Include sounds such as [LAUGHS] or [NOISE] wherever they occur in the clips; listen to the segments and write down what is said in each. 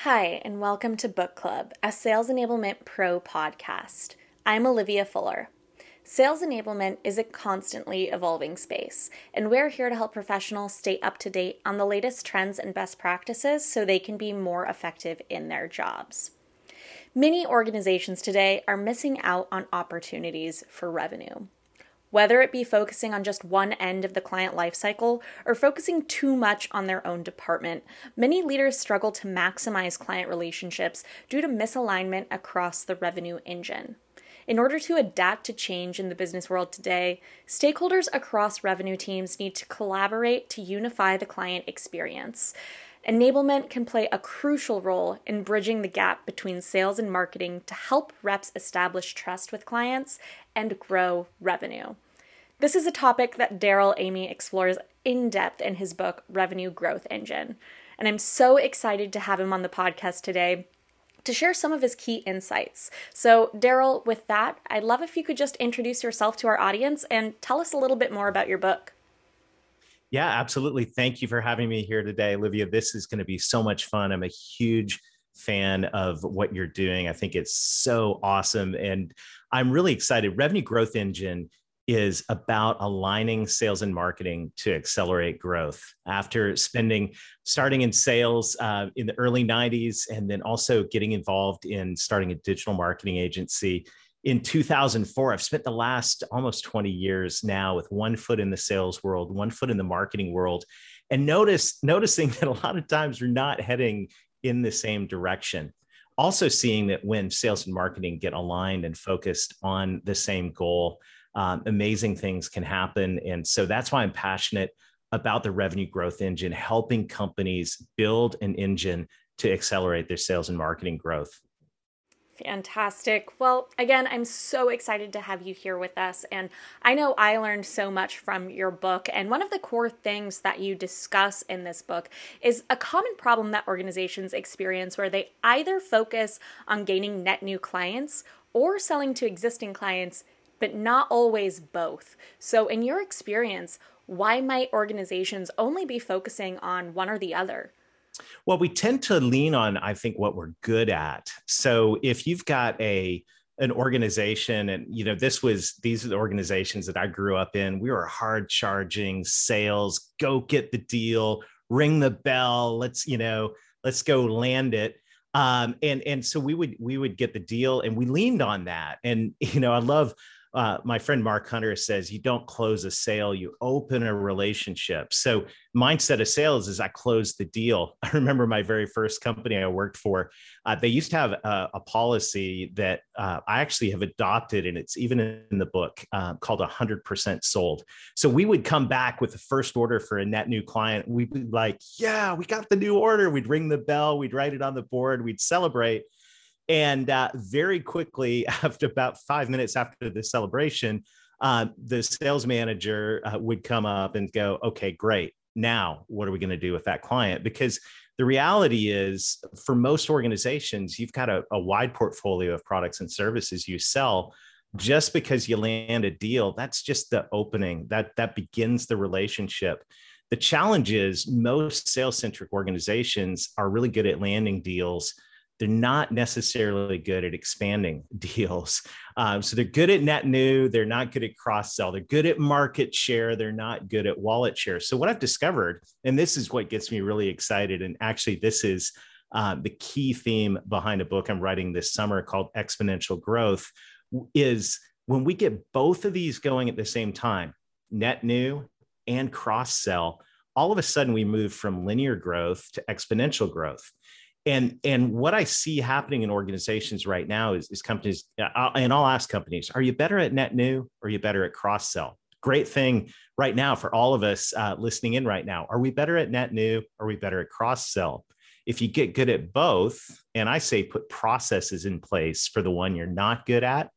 Hi, and welcome to Book Club, a Sales Enablement Pro podcast. I'm Olivia Fuller. Sales enablement is a constantly evolving space, and we're here to help professionals stay up to date on the latest trends and best practices so they can be more effective in their jobs. Many organizations today are missing out on opportunities for revenue. Whether it be focusing on just one end of the client lifecycle or focusing too much on their own department, many leaders struggle to maximize client relationships due to misalignment across the revenue engine. In order to adapt to change in the business world today, stakeholders across revenue teams need to collaborate to unify the client experience. Enablement can play a crucial role in bridging the gap between sales and marketing to help reps establish trust with clients and grow revenue. This is a topic that Darrell Amy explores in depth in his book, Revenue Growth Engine. And I'm so excited to have him on the podcast today to share some of his key insights. So, Darrell, with that, I'd love if you could just introduce yourself to our audience and tell us a little bit more about your book. Yeah, absolutely. Thank you for having me here today, Olivia. This is going to be so much fun. I'm a huge fan of what you're doing. I think it's so awesome. And I'm really excited. Revenue Growth Engine is about aligning sales and marketing to accelerate growth. After spending, starting in sales uh, in the early 90s, and then also getting involved in starting a digital marketing agency in 2004, I've spent the last almost 20 years now with one foot in the sales world, one foot in the marketing world, and notice noticing [LAUGHS] that a lot of times we're not heading in the same direction. Also, seeing that when sales and marketing get aligned and focused on the same goal, um, amazing things can happen. And so that's why I'm passionate about the revenue growth engine, helping companies build an engine to accelerate their sales and marketing growth. Fantastic. Well, again, I'm so excited to have you here with us. And I know I learned so much from your book. And one of the core things that you discuss in this book is a common problem that organizations experience where they either focus on gaining net new clients or selling to existing clients, but not always both. So, in your experience, why might organizations only be focusing on one or the other? Well, we tend to lean on, I think, what we're good at. So if you've got a an organization and you know this was these are the organizations that i grew up in we were hard charging sales go get the deal ring the bell let's you know let's go land it um, and and so we would we would get the deal and we leaned on that and [LAUGHS] you know i love uh, my friend Mark Hunter says you don't close a sale, you open a relationship. So, mindset of sales is I close the deal. [LAUGHS] I remember my very first company I worked for, uh, they used to have a, a policy that uh, I actually have adopted, and it's even in the book uh, called 100% sold. So, we would come back with the first order for a net new client. We'd be like, Yeah, we got the new order. We'd ring the bell, we'd write it on the board, we'd celebrate. And uh, very quickly, [LAUGHS] after about five minutes after the celebration, uh, the sales manager uh, would come up and go, okay, great. Now, what are we going to do with that client? Because the reality is, for most organizations, you've got a, a wide portfolio of products and services you sell just because you land a deal that's just the opening that that begins the relationship the challenge is most sales centric organizations are really good at landing deals they're not necessarily good at expanding [LAUGHS] deals. Um, so they're good at net new, they're not good at cross sell, they're good at market share, they're not good at wallet share. So, what I've discovered, and this is what gets me really excited, and actually, this is uh, the key theme behind a book I'm writing this summer called Exponential Growth, is when we get both of these going at the same time, net new and cross sell, all of a sudden we move from linear growth to exponential growth and and what i see happening in organizations right now is, is companies uh, and i'll ask companies are you better at net new or are you better at cross sell great thing right now for all of us uh, listening in right now. Are we better at net new? Or are we better at cross sell if you get good at both and i say put processes in place for the one you're not good at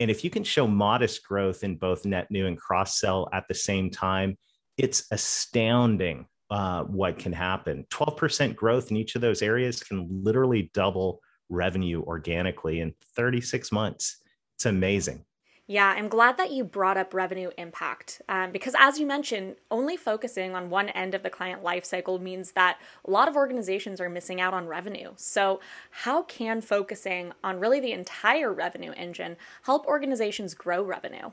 and if you can show modest growth in both net new and cross sell at the same time it's astounding uh, what can happen. 12% growth in each of those areas can literally double revenue organically in 36 months. It's amazing. Yeah, I'm glad that you brought up revenue impact um, because, as you mentioned, only focusing on one end of the client lifecycle means that a lot of organizations are missing out on revenue. So, how can focusing on really the entire revenue engine help organizations grow revenue?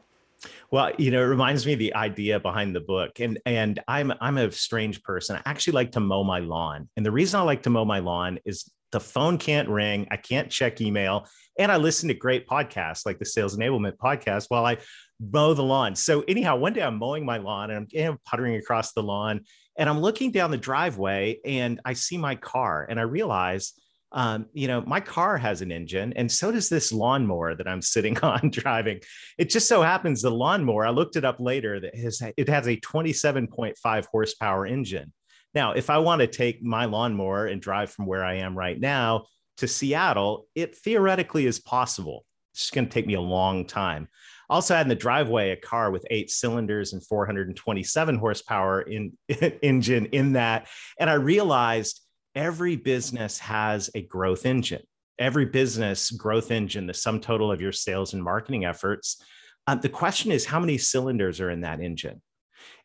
Well, you know, it reminds me of the idea behind the book. And and I'm I'm a strange person. I actually like to mow my lawn. And the reason I like to mow my lawn is the phone can't ring, I can't check email, and I listen to great podcasts like the Sales Enablement podcast while I mow the lawn. So anyhow, one day I'm mowing my lawn and I'm, and I'm puttering across the lawn and I'm looking down the driveway and I see my car and I realize um, you know, my car has an engine, and so does this lawnmower that I'm sitting [LAUGHS] on driving. It just so happens the lawnmower, I looked it up later, that has, it has a 27.5 horsepower engine. Now, if I want to take my lawnmower and drive from where I am right now to Seattle, it theoretically is possible. It's just going to take me a long time. Also, had in the driveway a car with eight cylinders and 427 horsepower in, in [LAUGHS] engine in that, and I realized every business has a growth engine. Every business growth engine, the sum total of your sales and marketing efforts. Uh, the question is, how many cylinders are in that engine?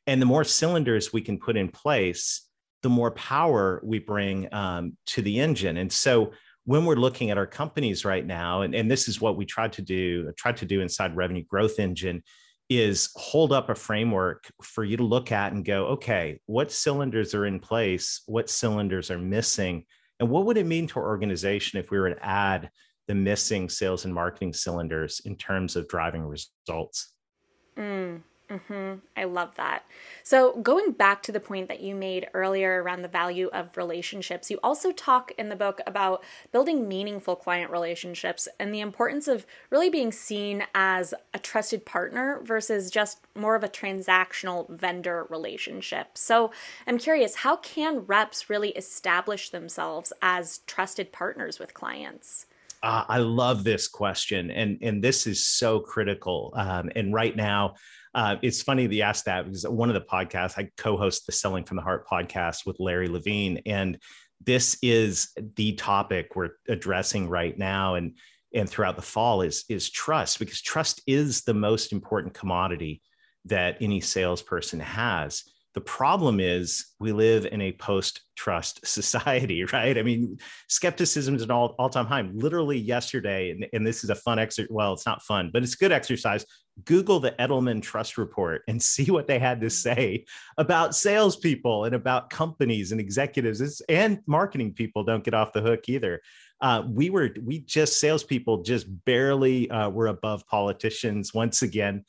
And the more cylinders we can put in place, the more power we bring um, to the engine. And so when we're looking at our companies right now, and, and this is what we tried to do, tried to do inside Revenue Growth Engine, is hold up a framework for you to look at and go, okay, what cylinders are in place? What cylinders are missing? And what would it mean to our organization if we were to add the missing sales and marketing cylinders in terms of driving results? Mm. Mm-hmm. I love that. So, going back to the point that you made earlier around the value of relationships, you also talk in the book about building meaningful client relationships and the importance of really being seen as a trusted partner versus just more of a transactional vendor relationship. So, I'm curious, how can reps really establish themselves as trusted partners with clients? Uh, I love this question, and and this is so critical. Um, and right now, uh, it's funny that you asked that because one of the podcasts I co-host the Selling from the Heart podcast with Larry Levine, and this is the topic we're addressing right now and and throughout the fall is is trust because trust is the most important commodity that any salesperson has the problem is we live in a post trust [LAUGHS] society, right? I mean, skepticism is an all, all time high. Literally yesterday, and, and this is a fun exercise. Well, it's not fun, but it's good exercise. Google the Edelman Trust Report and [LAUGHS] see what they had to say about salespeople and about companies and executives. It's, and marketing people. Don't get off the hook either. Uh, we were, we just salespeople just barely uh, were above politicians once again.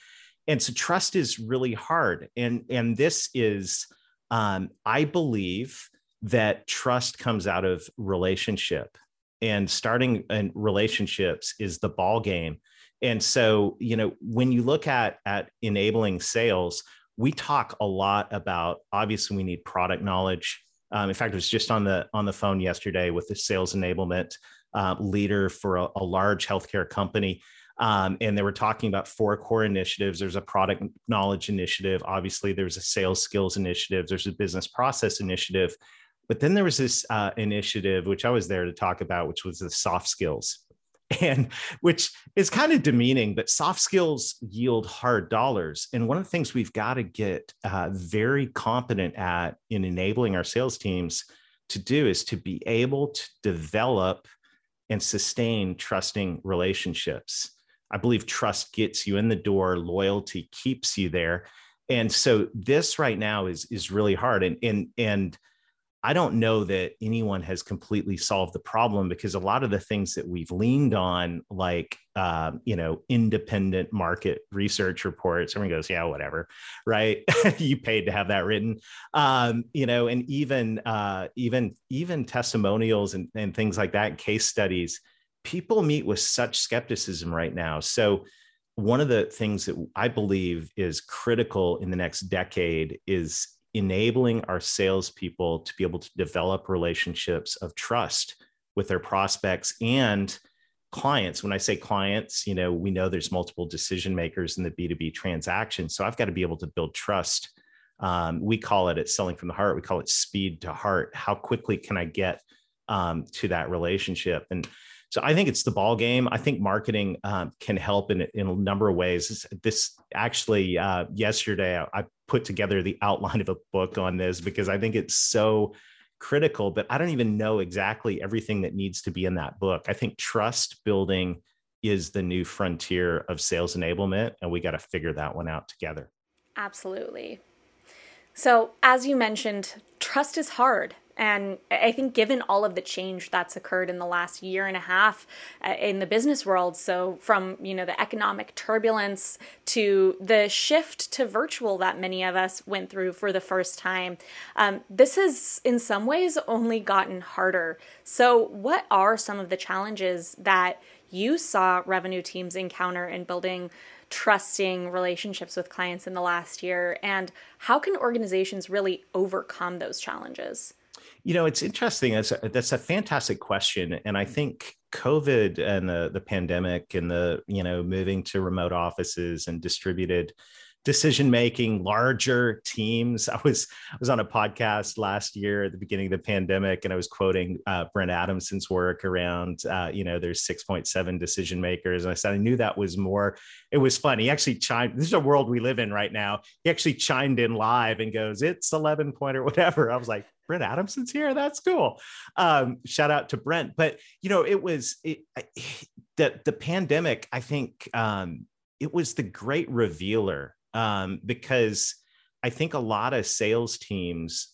And so trust is really hard. And and this is um, i believe that trust comes out of relationship. And starting in relationships is the ball game and so you know when you look at at enabling sales we talk a lot about obviously we need product knowledge um, in fact, I was just on the on the phone yesterday with the sales enablement uh, leader for a, a large healthcare company, um, and they were talking about four core initiatives. There's a product knowledge initiative. Obviously, there's a sales skills initiative. There's a business process initiative. But then there was this uh, initiative, which I was there to talk about, which was the soft skills. [LAUGHS] And which is kind of demeaning, but soft skills yield hard dollars. And one of the things we've got to get uh, very competent at in enabling our sales teams to do is to be able to develop and sustain trusting relationships. I believe trust gets you in the door, loyalty keeps you there. And so this right now is is really hard. And and and I don't know that anyone has completely solved the problem because a lot of the things that we've leaned on, like uh, you know, independent market research reports, everyone goes, "Yeah, whatever," right? [LAUGHS] you paid to have that written, um, you know, and even uh, even even testimonials and, and things like that, case studies people meet with such skepticism right now. So, one of the things that I believe is critical in the next decade is enabling our salespeople to be able to develop relationships of trust with their prospects and clients. When I say clients, you know, we know there's multiple decision makers in the B2B transaction. So I've got to be able to build trust. Um, we call it at selling from the heart, we call it speed to heart. How quickly can I get um, to that relationship? And so I think it's the ball game. I think marketing um, can help in, in a number of ways. This, this actually, uh, yesterday, I, I put together the outline of a book on this because I think it's so critical, but I don't even know exactly everything that needs to be in that book. I think trust building is the new frontier of sales enablement, and we got to figure that one out together. Absolutely. So, as you mentioned, trust is hard. And I think, given all of the change that's occurred in the last year and a half uh, in the business world, so from you know the economic turbulence to the shift to virtual that many of us went through for the first time, um, this has in some ways only gotten harder. So, what are some of the challenges that you saw revenue teams encounter in building trusting relationships with clients in the last year? And how can organizations really overcome those challenges? You know, it's interesting. That's a, that's a fantastic question, and I think COVID and the the pandemic and the you know moving to remote offices and distributed decision making, larger teams. [LAUGHS] I was I was on a podcast last year at the beginning of the pandemic, and I was quoting uh, Brent Adamson's work around uh, you know there's 6.7 decision makers, and I said I knew that was more. It was fun. He actually chimed. This is a world we live in right now. He actually chimed in live and goes, "It's 11 point or whatever." I was like. Brent Adamson's here. That's cool. Um, shout out to Brent. But you know, it was it, the the pandemic. I think um, it was the great revealer um, because I think a lot of sales teams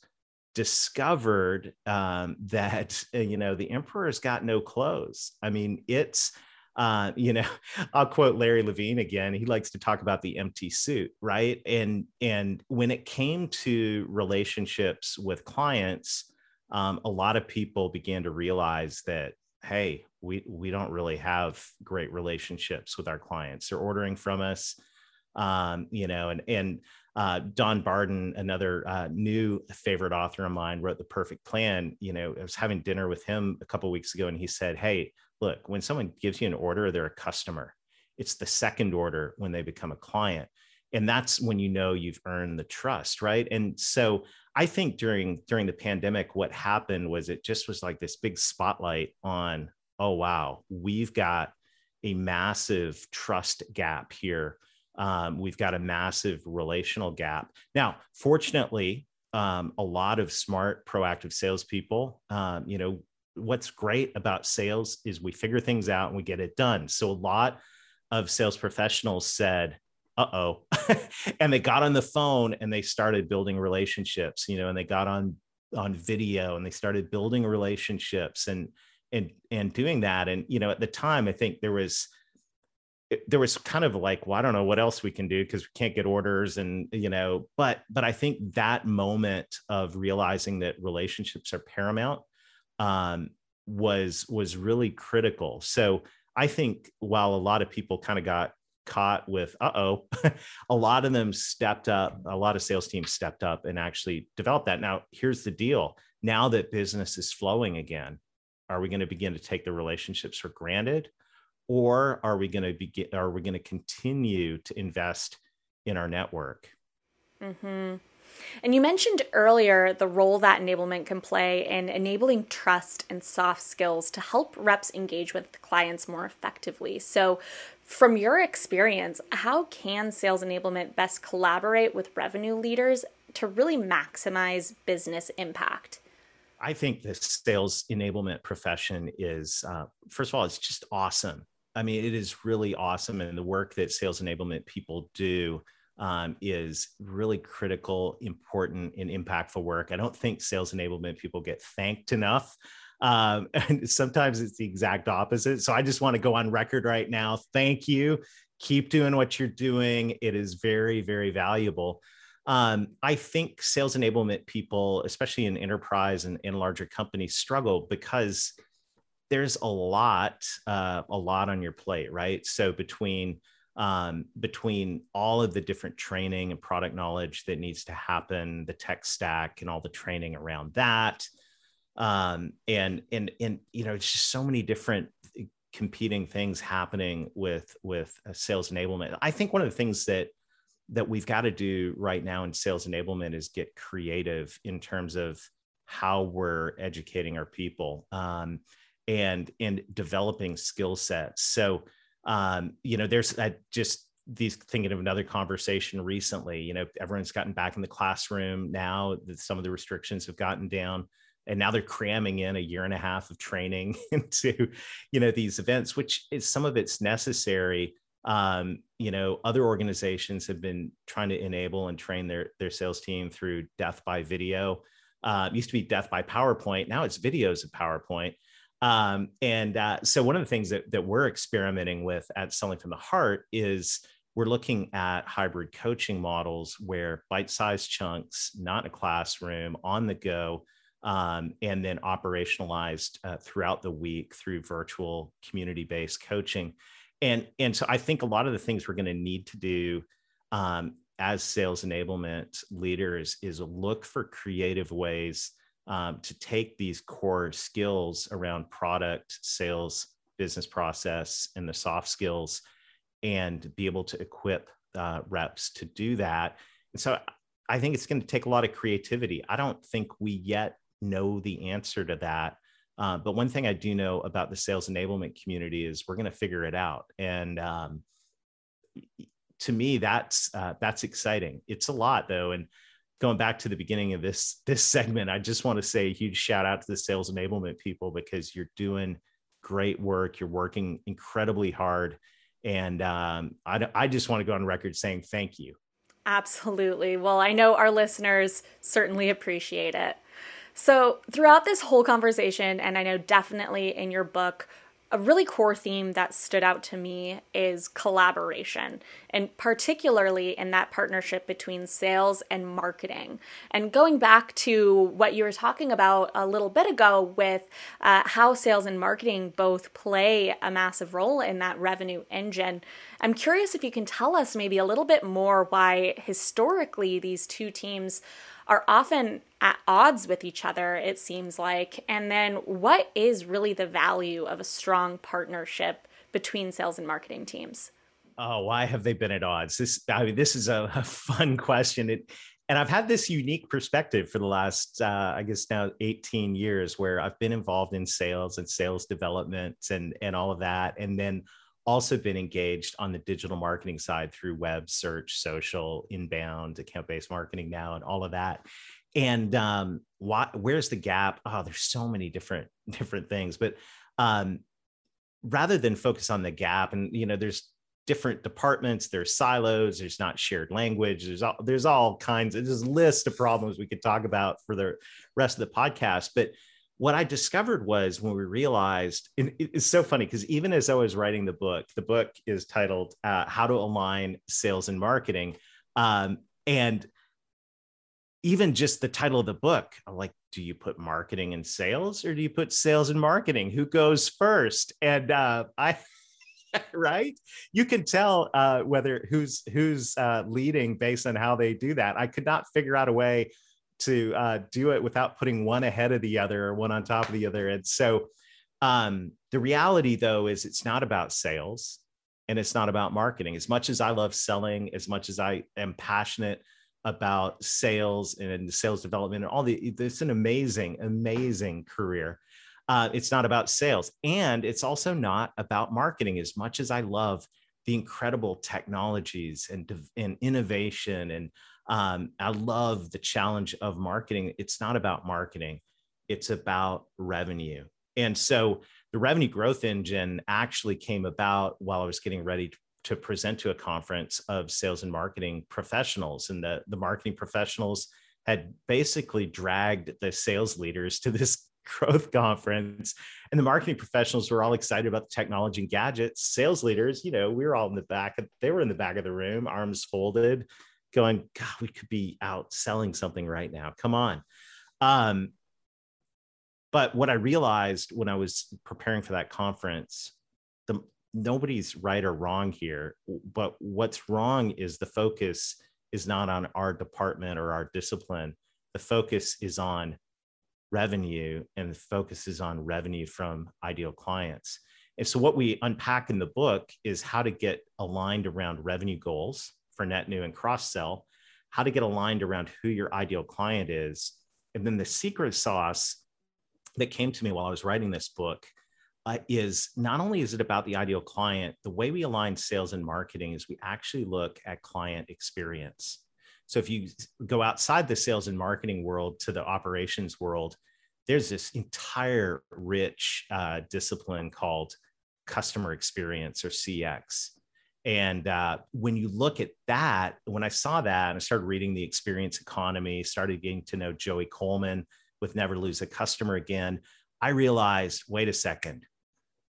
discovered um, [LAUGHS] that you know the emperor's got no clothes. I mean, it's uh, you know, [LAUGHS] I'll quote Larry Levine again. He likes to talk about the empty suit, right? And and when it came to relationships with clients, um, a lot of people began to realize that hey, we we don't really have great relationships with our clients. They're ordering from us um, you know, and and uh, Don Barden, another uh, new favorite author of mine, wrote the Perfect Plan. You know, I was having dinner with him a couple weeks ago, and he said, "Hey, look, when someone gives you an order, they're a customer. It's the second order when they become a client." and that's when you know you've earned the trust right and so i think during during the pandemic what happened was it just was like this big spotlight on oh wow we've got a massive trust gap here um, we've got a massive relational gap. Now, fortunately, um, a lot of smart, proactive salespeople, um, you know, what's great about sales is we figure things out and we get it done. So a lot of sales professionals said, uh-oh [LAUGHS] and they got on the phone and they started building relationships you know and they got on on video and they started building relationships and and and doing that and you know at the time i think there was there was kind of like, well, I don't know what else we can do because we can't get orders, and you know, but but I think that moment of realizing that relationships are paramount um, was was really critical. So I think while a lot of people kind of got caught with uh oh, [LAUGHS] a lot of them stepped up. A lot of sales teams stepped up and actually developed that. Now here's the deal: now that business is flowing again, are we going to begin to take the relationships for granted? or are we going to begin are we going to continue to invest in our network mm-hmm. And you mentioned earlier the role that enablement can play in enabling trust and soft skills to help reps engage with clients more effectively so from your experience how can sales enablement best collaborate with revenue leaders to really maximize business impact I think the sales enablement profession is, uh, first of all, it's just awesome. I mean, it is really awesome. And the work that sales enablement people do um, is really critical, important, and impactful work. I don't think sales enablement people get thanked enough. Um, [LAUGHS] and sometimes it's the exact opposite. So I just want to go on record right now. Thank you. Keep doing what you're doing. It is very, very valuable. Um, I think sales enablement people, especially in enterprise and in larger companies, struggle because there's a lot uh, a lot on your plate right so between um, between all of the different training and product knowledge that needs to happen the tech stack and all the training around that um, and and and you know it's just so many different competing things happening with with sales enablement i think one of the things that that we've got to do right now in sales enablement is get creative in terms of how we're educating our people um, and and developing skill sets. So um, you know, there's I just these thinking of another conversation recently. You know, everyone's gotten back in the classroom now. That some of the restrictions have gotten down, and now they're cramming in a year and a half of training [LAUGHS] into, you know, these events, which is some of it's necessary. Um, you know, other organizations have been trying to enable and train their their sales team through death by video. Uh, used to be death by PowerPoint. Now it's videos of PowerPoint. Um, and uh, so one of the things that, that we're experimenting with at Selling from the Heart is we're looking at hybrid coaching models where bite-sized chunks, not in a classroom, on the go, um, and then operationalized uh, throughout the week through virtual community-based coaching. And, and so I think a lot of the things we're going to need to do um, as sales enablement leaders is look for creative ways um, to take these core skills around product, sales, business process, and the soft skills and be able to equip uh, reps to do that. And so I think it's going to take a lot of creativity. I don't think we yet know the answer to that. Uh, but one thing I do know about the sales enablement community is we're going to figure it out. And um, to me, that's uh, that's exciting. It's a lot though, and going back to the beginning of this this segment, I just want to say a huge shout out to the sales enablement people because you're doing great work. You're working incredibly hard, and um, I I just want to go on record saying thank you. Absolutely. Well, I know our listeners certainly appreciate it. So, throughout this whole conversation, and I know definitely in your book, a really core theme that stood out to me is collaboration, and particularly in that partnership between sales and marketing. And going back to what you were talking about a little bit ago with uh, how sales and marketing both play a massive role in that revenue engine, I'm curious if you can tell us maybe a little bit more why historically these two teams are often at odds with each other, it seems like. And then what is really the value of a strong partnership between sales and marketing teams? Oh, why have they been at odds? This, I mean, this is a, [LAUGHS] a fun question. It, and I've had this unique perspective for the last, uh, I guess now 18 years, where I've been involved in sales and sales development and and all of that, and then also been engaged on the digital marketing side through web search social inbound account-based marketing now and all of that. And um why, where's the gap? Oh there's so many different [LAUGHS] different things. But um rather than focus on the gap and you know there's different departments there's silos there's not shared language there's all there's all kinds of there's a list of problems we could talk about for the rest of the podcast. But what I discovered was when we realized it's so funny because even as I was writing the book, the book is titled uh, How to Align Sales and Marketing. Um, and even just the title of the book, I'm like, do you put marketing and sales or do you put sales and marketing? Who goes first? And uh, I, [LAUGHS] right, you can tell uh, whether who's who's uh, leading based on how they do that. I could not figure out a way to uh, do it without putting one ahead of the other or one on top of the other. And so um, the reality, though, is it's not about sales and it's not about marketing. As much as I love selling, as much as I am passionate about sales and sales development and all the, it's an amazing, amazing career. Uh, it's not about sales and it's also not about marketing as much as I love the incredible technologies and, and innovation and um, I love the challenge of marketing. It's not about marketing, it's about revenue. And so the revenue growth engine actually came about while I was getting ready to present to a conference of sales and marketing professionals. And the, the marketing professionals had basically dragged the sales leaders to this [LAUGHS] growth conference and the marketing professionals were all excited about the technology and gadgets sales leaders you know we were all in the back they were in the back of the room arms folded going, God, we could be out selling something right now. Come on. Um, but what I realized when I was preparing for that conference, the nobody's right or wrong here. But what's wrong is the focus is not on our department or our discipline. The focus is on revenue and the focus is on revenue from ideal clients. And so, what we unpack in the book is how to get aligned around revenue goals for net new and cross sell, how to get aligned around who your ideal client is. And then the secret sauce that came to me while I was writing this book uh, is not only is it about the ideal client, the way we align sales and marketing is we actually look at client experience. So if you go outside the sales and marketing world to the operations world, there's this entire rich uh, discipline called customer experience or CX. And uh, when you look at that, when I saw that and I started reading the experience economy, started getting to know Joey Coleman with Never Lose a Customer Again, I realized wait a second,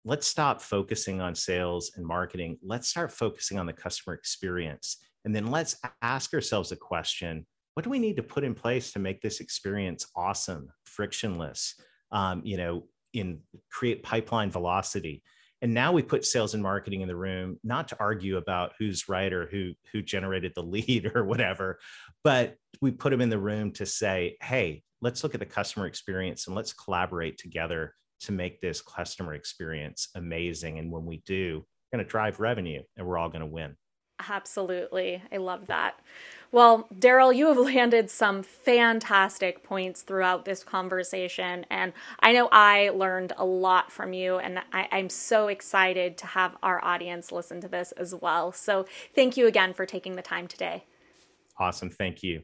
let's stop focusing on sales and marketing. Let's start focusing on the customer experience. And then let's ask ourselves a question what do we need to put in place to make this experience awesome, frictionless, um, you know, in create pipeline velocity? And now we put sales and marketing in the room not to argue about who's right or who who generated the [LAUGHS] lead or whatever but we put them in the room to say hey let's look at the customer experience and let's collaborate together to make this customer experience amazing. And when we do we're going to drive revenue and we're all going to win Absolutely. I love that. Well, Darrell, you have [LAUGHS] landed some fantastic points throughout this conversation. And I know I learned a lot from you. And I, am so excited to have our audience listen to this as well. So thank you again for taking the time today. Awesome. Thank you.